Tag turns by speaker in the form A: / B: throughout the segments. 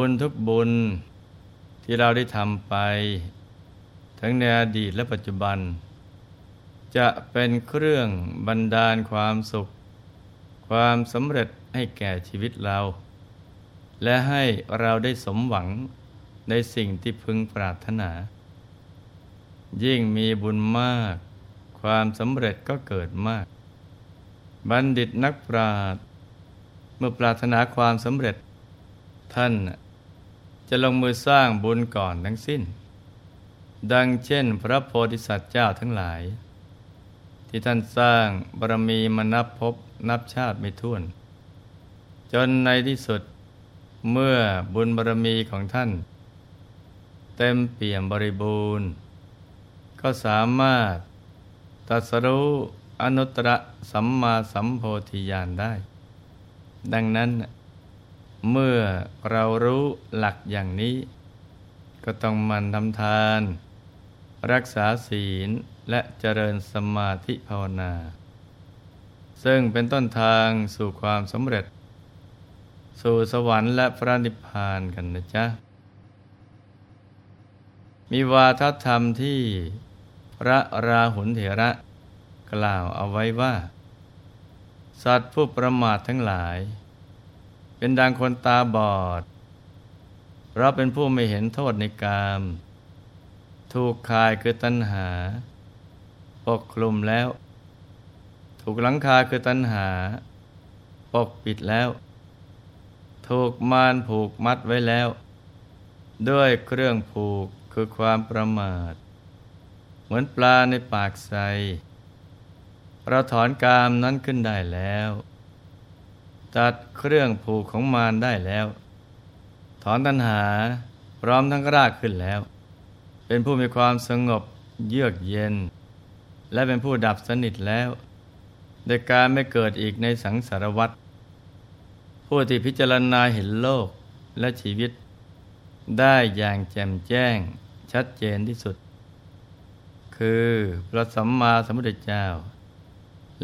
A: บุญทุกบุญที่เราได้ทำไป ทั้งในอดีตและปัจจุบัน จะเป็นเครื่องบันดาลความสุข ความสำเร็จให้แก่ชีวิตเรา และให้เราได้สมหวังในสิ่งที่พึงปรารถนา ยิ่งมีบุญมาก ความสำเร็จก็เกิดมาก บัณฑิตนักปราชญ์เมื่อปรารถนาความสำเร็จ ท่าน จะลงมือสร้างบุญก่อนทั้งสิ้น ดังเช่นพระโพธิสัตว์เจ้าทั้งหลาย ที่ท่านสร้างบารมีมานับพบนับชาติไม่ถ้วน จนในที่สุดเมื่อบุญบารมีของท่าน เต็มเปี่ยมบริบูรณ์ ก็สามารถตัสรู้อนุตตรสัมมาสัมโพธิญาณได้ ดังนั้น เมื่อเรารู้หลักอย่างนี้ ก็ต้องมันทำทาน รักษาศีลและเจริญสมาธิภาวนา ซึ่งเป็นต้นทางสู่ความสำเร็จ สู่สวรรค์และพระนิพพานกันนะจ๊ะ มีวาทธรรมที่พระราหุลเถระกล่าวเอาไว้ว่า สัตว์ผู้ประมาททั้งหลาย เป็นดังคนตาบอด เราเป็นผู้ไม่เห็นโทษในกาม ถูกคายคือตัณหา ปกคลุมแล้ว ถูกหลังคาคือตัณหา ปกปิดแล้ว ถูกมานผูกมัดไว้แล้ว ด้วยเครื่องผูกคือความประมาท เหมือนปลาในปากใสเราถอนกามนั้นขึ้นได้แล้ว ตัดเครื่องผูกของมารได้แล้ว ถอนตัณหาพร้อมทั้งรากขึ้นแล้ว เป็นผู้มีความสงบเยือกเย็น และเป็นผู้ดับสนิทแล้วโดยการไม่เกิดอีกในสังสารวัฏผู้ที่พิจารณาเห็นโลกและชีวิต ได้อย่างแจ่มแจ้งชัดเจนที่สุด คือพระสัมมาสัมพุทธเจ้า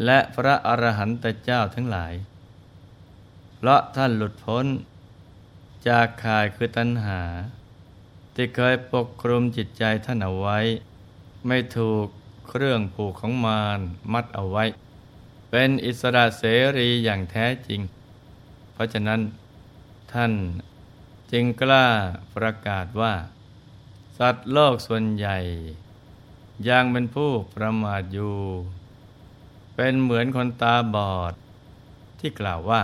A: และพระอรหันตเจ้าทั้งหลาย ราะท่านหลุดพ้น จากข่ายคือตัณหา ที่เคยปกคลุมจิตใจท่านเอาไว้ ไม่ถูกเครื่องผูกของมารมัดเอาไว้ เป็นอิสระเสรีอย่างแท้จริง เพราะฉะนั้นท่านจึงกล้าประกาศว่า สัตว์โลกส่วนใหญ่ ยังเป็นผู้ประมาทอยู่ เป็นเหมือนคนตาบอด ที่กล่าวว่า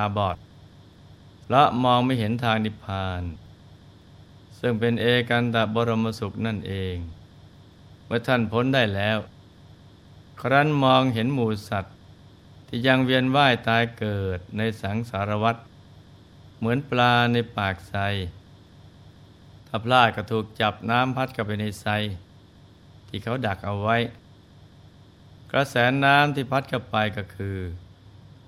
A: าบอดและมองไม่เห็นทางนิพพาน ซึ่งเป็นเอกันตบรมสุขนั่นเอง เมื่อท่านพ้นได้แล้ว ครั้นมองเห็นหมูสัตว์ ที่ยังเวียนว่ายตายเกิดในสังสารวัฏเหมือนปลาในปากไซถ้าพลาดก็ถูกจับน้ำพัดเข้าไปในไซที่เขาดักเอาไว้ กระแสน้ำที่พัดเข้าไปก็คือ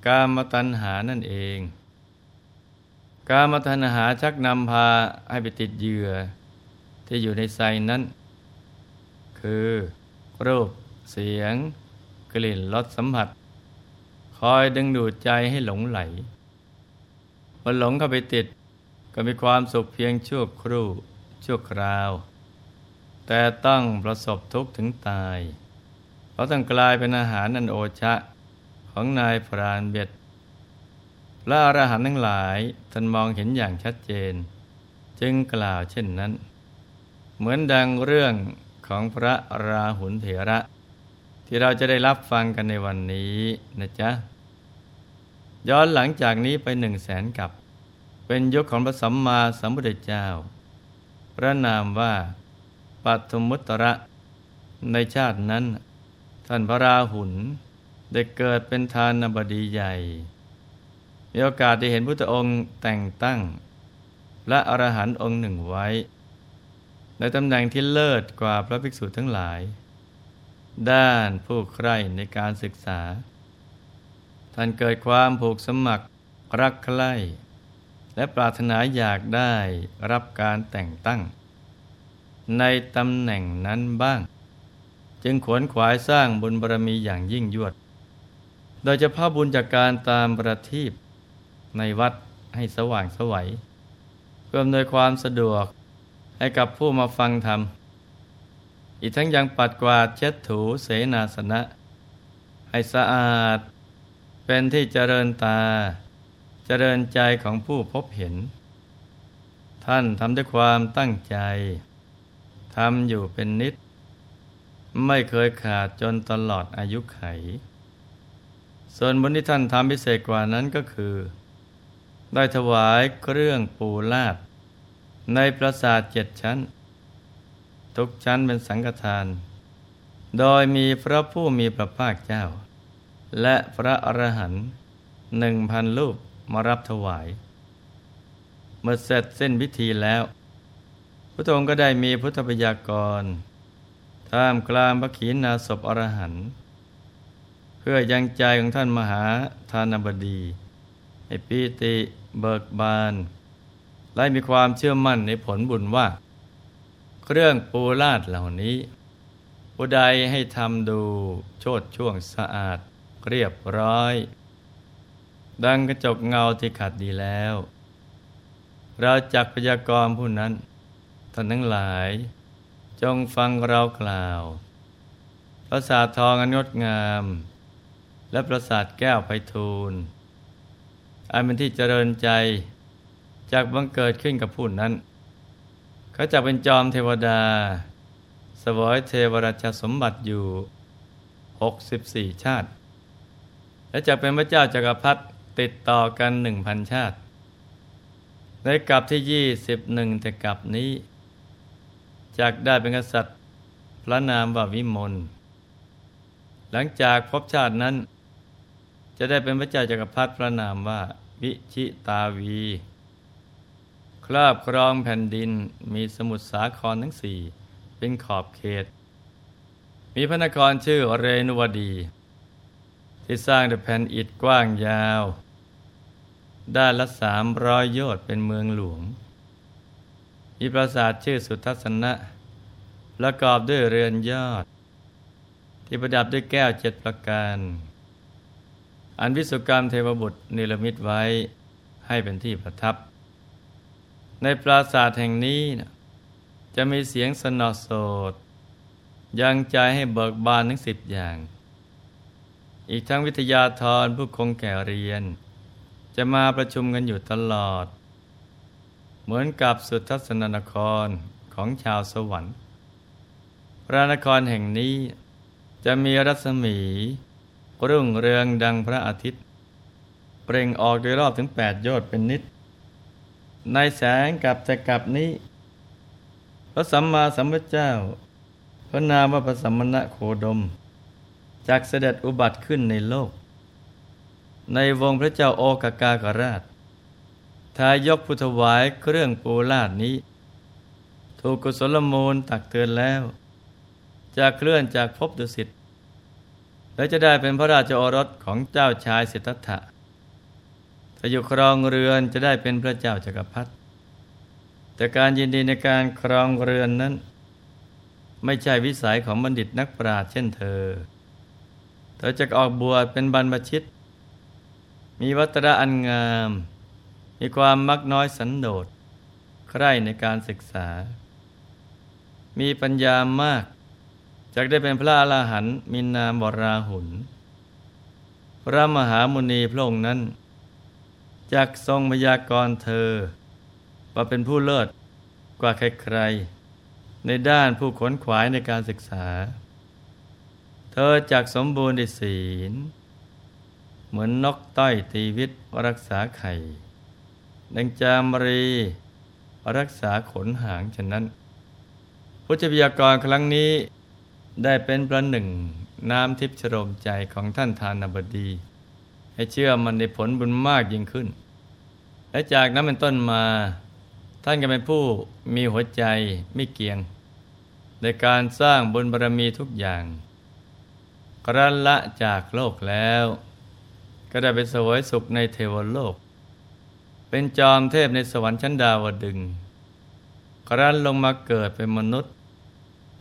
A: กามตัณหานั่นเอง กามตัณหาชักนำพาให้ไปติดเหยื่อ ที่อยู่ในไซนั้น คือ รูป เสียง กลิ่นรสสัมผัส คอยดึงดูดใจให้หลงไหลพอหลงเข้าไปติดก็มีความสุขเพียงชั่วครู่ชั่วคราว แต่ต้องประสบทุกข์ถึงตาย เพราะต้องกลายเป็นอาหารนันโอชะ ของนายพรานเบ็ดพระอรหันต์ทั้งหลายท่านมองเห็นอย่างชัดเจน จึงกล่าวเช่นนั้น เหมือนดังเรื่องของพระราหุลเถระ ที่เราจะได้รับฟังกันในวันนี้นะจ๊ะ ย้อนหลังจากนี้ไปหนึ่งแสนกับ เป็นยุคของพระสัมมาสัมพุทธเจ้า พระนามว่าปัทมุตระในชาตินั้น ท่านพระราหุล ได้เกิดเป็นทานบดีใหญ่ มีโอกาสได้เห็นพุทธองค์แต่งตั้ง และอรหันต์องค์หนึ่งไว้ ในตำแหน่งที่เลิศกว่าพระภิกษุทั้งหลาย ด้านผู้ใคร่ในการศึกษา ท่านเกิดความผูกสมัครรักใคร่และปรารถนาอยากได้รับการแต่งตั้ง ในตำแหน่งนั้นบ้าง จึงขวนขวายสร้างบุญบารมีอย่างยิ่งยวด โดยเฉพาะบุญจากการตามประทีปในวัดให้สว่างสวัยเพื่ออำนวยความสะดวกให้กับผู้มาฟังธรรม อีกทั้งยังปัดกวาดเช็ดถูเสนาสนะ ให้สะอาด เป็นที่เจริญตา เจริญใจของผู้พบเห็น ท่านทำด้วยความตั้งใจทำอยู่เป็นนิด ไม่เคยขาดจนตลอดอายุไข ส่วนบุญที่ท่านทำพิเศษกว่านั้นก็คือ ได้ถวายเครื่องปูลาดในปราสาทเจ็ดชั้น ทุกชั้นเป็นสังฆทาน โดยมีพระผู้มีพระภาคเจ้า และพระอรหันต์หนึ่งพันรูปมารับถวาย เมื่อเสร็จเส้นพิธีแล้ว พระองค์ก็ได้มีพุทธปยากรท่ามกลางพระขีณาสพอรหันต์ พื่อยังใจของท่านมหาทานบดี ให้ปีติเบิกบาน และมีความเชื่อมั่นในผลบุญว่า เครื่องปูลาดเหล่านี้ผู้ใดให้ทำดูโชดช่วงสะอาดเรียบร้อย ดังกระจกเงาที่ขัดดีแล้ว เราจักพยากรผู้นั้นท่านทั้งหลาย จงฟังเรากล่าว พระสาททองอันงดงาม และประสาทแก้วไพฑูรย์อันเป็นที่เจริญใจจากบังเกิดขึ้นกับผู้นั้น เขาจะเป็นจอมเทวดา สวยเทวราชสมบัติอยู่ 64 ชาติ และจะเป็นพระเจ้าจากักรพรรดิติดต่อกันหนึ่งพันชาติ ในกลับที่21แต่กลับนี้จากได้เป็นกษัตริย์ พระนามว่าวิมลหลังจากพบชาตินั้น จะได้เป็นพระเจ้าจักรพรรดิพระนามว่าวิชิตาวี ครอบครองแผ่นดินมีสมุทรสาครทั้งสี่เป็นขอบเขต มีพระนครชื่อเรนุวดี ที่สร้างด้วยแผ่นอิฐกว้างยาว ด้านละสามร้อยโยชน์เป็นเมืองหลวง มีปราสาทชื่อสุทัศนะประกอบด้วยเรือนยอด ที่ประดับด้วยแก้วเจ็ดประการ อันวิสุกรรมเทวบุตรนิรมิตไว้ให้เป็นที่ประทับ ในปราสาทแห่งนี้นะจะมีเสียงสนอโสดยังใจให้เบิกบานทั้งสิบอย่าง อีกทั้งวิทยาธรผู้คงแก่เรียน จะมาประชุมกันอยู่ตลอด เหมือนกับสุทัศนนครของชาวสวรรค์พระนครแห่งนี้จะมีรัศมี รุ่งเรืองดังพระอาทิตย์ เปล่งออกโดยรอบถึงแปดยอดเป็นนิด ในแสงกับจะกับนี้ พระสัมมาสัมพุทธเจ้า พระนามว่าพระสัมมณะโคดมจากเสด็จอุบัติขึ้นในโลก ในวงพระเจ้าโอกากากราช ทายกพุทธวายเครื่องปูลาดนี้ ถูกกุศลมูลตักเตือนแล้ว จะเคลื่อนจากภพดุสิต และจะได้เป็นพระราชโอรสของเจ้าชายสิทธัตถะถ้าอยู่ครองเรือนจะได้เป็นพระเจ้าจากักรพรรดิแต่การยินดีในการครองเรือนนั้น ไม่ใช่วิสัยของบัณฑิตนักปราชญ์เช่นเธอ เธอจะออกบวชเป็นบรรพชิต มีวัตระอันงาม มีความมักน้อยสันโดษ ใคร่ในการศึกษา มีปัญญามาก จากได้เป็นพระอรหันต์มีนามบราหุน พระมหามุนีพระองค์นั้นจากทรงพยากรณ์เธอ ว่าเป็นผู้เลิศกว่าใครๆในด้านผู้ขนขวายในการศึกษา เธอจากสมบูรณ์ในศีล เหมือนนกต้อยตีวิตรักษาไข่ดังจามรีรักษาขนหางฉะนั้นพุทธวิยากรครั้งนี้ ได้เป็นประหนึ่งน้ำทิพย์ชโรมใจของท่านทานบดี ให้เชื่อมันในผลบุญมากยิ่งขึ้น และจากนั้นเป็นต้นมา ท่านก็เป็นผู้มีหัวใจไม่เกียง ในการสร้างบุญบารรมีทุกอย่างกรันละจากโลกแล้ว ก็ได้ไปสวยสุขในเทวโลก เป็นจอมเทพในสวรรค์ชั้นดาวดึงครั้นลงมาเกิดเป็นมนุษย์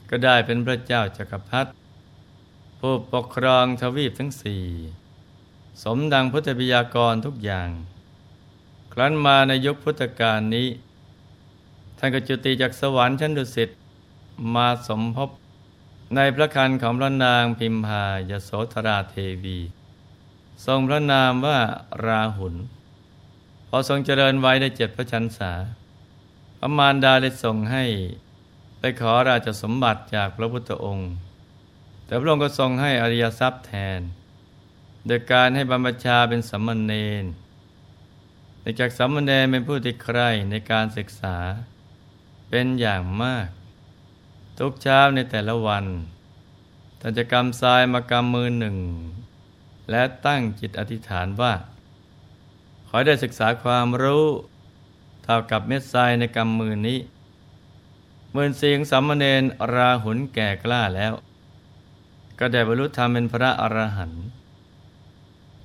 A: ก็ได้เป็นพระเจ้าจักรพรรดิผู้ปกครองทวีปทั้งสี่ สมดังพุทธบิยากรทุกอย่าง ครั้นมาในยุคพุทธกาลนี้ ท่านก็จุติจากสวรรค์ชั้นดุสิตมาสมภพในพระคันของพระนางพิมพายโสธราเทวี ทรงพระนามว่าราหุลพอทรงเจริญไว้ได้เจ็ดพระชันษาพระมารดาได้ส่งให้ ไปขอราชสมบัติจากพระพุทธองค์ แต่พระองค์ก็ทรงให้อริยทรัพย์แทน โดยการให้บรรพชาเป็นสัมมเนนในจากสัมมเนนเป็นผู้ที่ใคร่ในการศึกษา เป็นอย่างมาก ทุกเช้าในแต่ละวันท่านจะกำทรายมากำมือหนึ่ง และตั้งจิตอธิษฐานว่า ขอได้ศึกษาความรู้เท่ากับเม็ดทรายในกำมือนี้ มื่อเสียงสัมมเนนราหุนแก่กล้าแล้ว ก็ได้บรรลุธรรมเป็นพระอรหันต์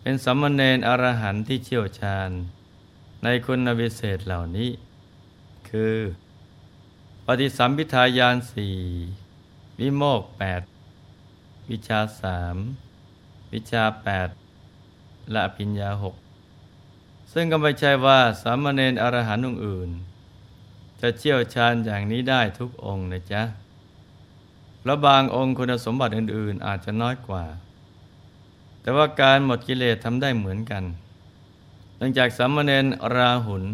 A: เป็นสัมมเนนอรหันต์ที่เชี่ยวชาญ ในคุณวิเศษเหล่านี้ คือ ปฏิสัมพิทายานสี่วิโมกแปดวิชาสามวิชาแปดและปิญญาหกซึ่งก็ไม่ใช่ว่าสามเณรอรหันต์องค์อื่น จะเชี่ยวชาญอย่างนี้ได้ทุกองค์นะจ๊ะแล้วบางองค์คุณสมบัติอื่น ๆ อาจจะน้อยกว่า แต่ว่าการหมดกิเลสทำได้เหมือนกันหลังจากสามเณรราหุล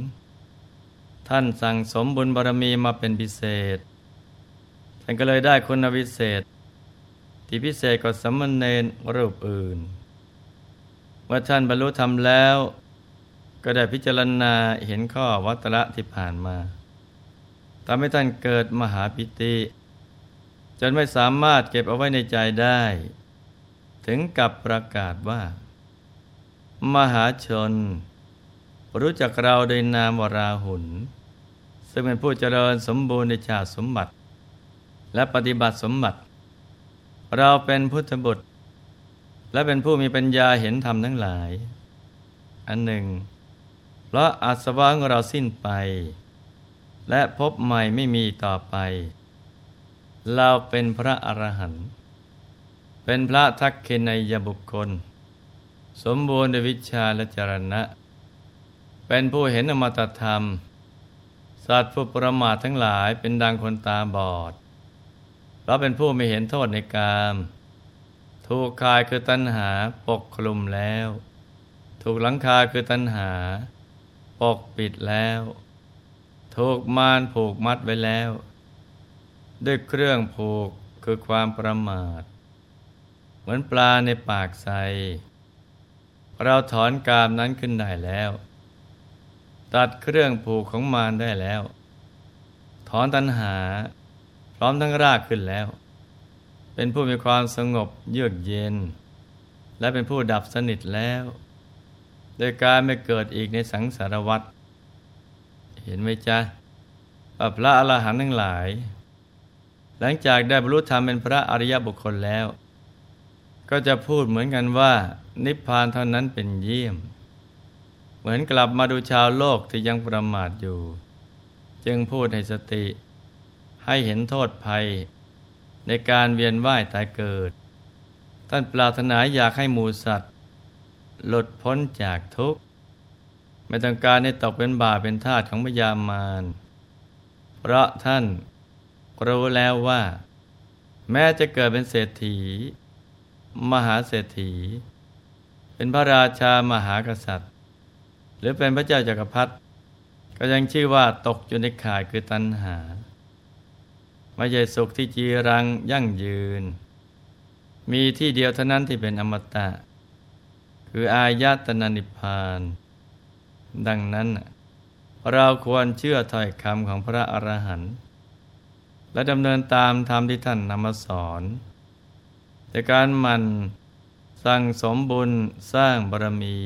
A: ท่านสั่งสมบุญบารมีมาเป็นพิเศษ ท่านก็เลยได้คุณวิเศษ ที่พิเศษกว่าสามเณรรูปอื่น เมื่อท่านบรรลุธรรมแล้ว ก็ได้พิจารณาเห็นข้อวัตระที่ผ่านมา ทำให้ท่านเกิดมหาปิติ จนไม่สามารถเก็บเอาไว้ในใจได้ ถึงกับประกาศว่า มหาชน รู้จักเราโดยนามวราหุน ซึ่งเป็นผู้เจริญสมบูรณ์ในชาติสมบัติ และปฏิบัติสมบัติ เราเป็นพุทธบุตร และเป็นผู้มีปัญญาเห็นธรรมทั้งหลาย อันหนึ่ง เพราะอาสวะของเราสิ้นไป และพบใหม่ไม่มีต่อไป เราเป็นพระอรหันต์เป็นพระทักเคนยบุคคล สมบูรณ์ด้วยวิชาและจรณะ เป็นผู้เห็นอมตะธรรม สัตว์ผู้ประมาททั้งหลายเป็นดังคนตาบอดเราเป็นผู้ไม่เห็นโทษในกาม ถูกคายคือตัณหาปกคลุมแล้ว ถูกหลังคาคือตัณหา ปกปิดแล้ว ถูกมารผูกมัดไว้แล้ว ด้วยเครื่องผูกคือความประมาท เหมือนปลาในปากใสเราถอนกามนั้นขึ้นได้แล้ว ตัดเครื่องผูกของมารได้แล้ว ถอนตัณหา พร้อมทั้งรากขึ้นแล้ว เป็นผู้มีความสงบเยือกเย็น และเป็นผู้ดับสนิทแล้ว โดยการไม่เกิดอีกในสังสารวัฏ เห็นไหมจ๊ะพระอรหันต์ทั้งหลาย หลังจากได้บรรลุธรรมเป็นพระอริยบุคคลแล้ว ก็จะพูดเหมือนกันว่า นิพพานเท่านั้นเป็นเยี่ยม เหมือนกลับมาดูชาวโลกที่ยังประมาทอยู่ จึงพูดให้สติ ให้เห็นโทษภัย ในการเวียนว่ายตายเกิด ท่านปรารถนาอยากให้หมูสัตว์ หลุดพ้นจากทุกข์ ไม่ต้องการให้ตกเป็นบาปเป็นทาสของพยามารเพราะท่านรู้แล้วว่า แม้จะเกิดเป็นเศรษฐี มหาเศรษฐี เป็นพระราชามหากษัตริย์ หรือเป็นพระเจ้าจากักรพรรดิก็ยังชื่อว่าตกอยู่ในข่ายคือตัณหา ไม่ใช่สุขที่จีรังยั่งยืน มีที่เดียวเท่านั้นที่เป็นอมตะ คืออายตนะนิพพาน ดังนั้น เราควรเชื่อถ้อยคำของพระอรหันต์และดำเนินตามธรรมที่ท่านนำมาสอน แต่การมันสั่งสมบุญสร้างบารมี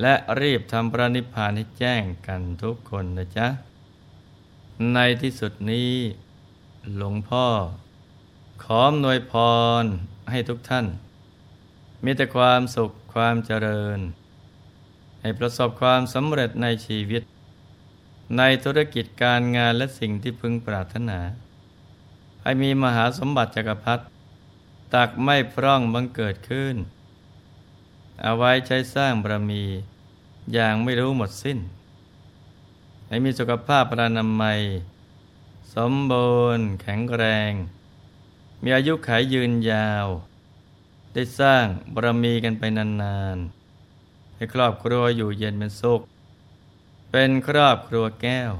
A: และรีบทำพระนิพพานให้แจ้งกันทุกคนนะจ๊ะ ในที่สุดนี้หลวงพ่อ ขออำนวยพรให้ทุกท่าน มีแต่ความสุขความเจริญ ให้ประสบความสำเร็จในชีวิต ในธุรกิจการงานและสิ่งที่พึงปรารถนา ให้มีมหาสมบัติจักรพรรดิตักไม่พร่องบังเกิดขึ้น เอาไว้ใช้สร้างบารมี อย่างไม่รู้หมดสิ้น ให้มีสุขภาพปรานามัย สมบูรณ์แข็งแรง มีอายุขัยยืนยาว ได้สร้างบารมีกันไปนานๆ ให้ครอบครัวอยู่เย็นเป็นสุข เป็นครอบครัวแก้ว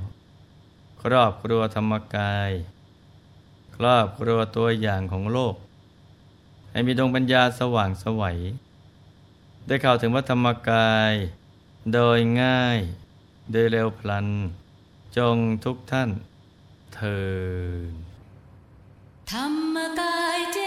A: ครอบครัวธรรมกาย ครอบครัวตัวอย่างของโลก ให้มีดวงปัญญาสว่างสวัย ได้เข้าถึงวัธรรมกาย โดยง่าย โดยเร็วพลัน จงทุกท่านเทิน
B: ธรรมกายเจ